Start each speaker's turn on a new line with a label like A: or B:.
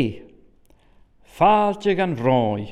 A: I. Ffarge gan froi.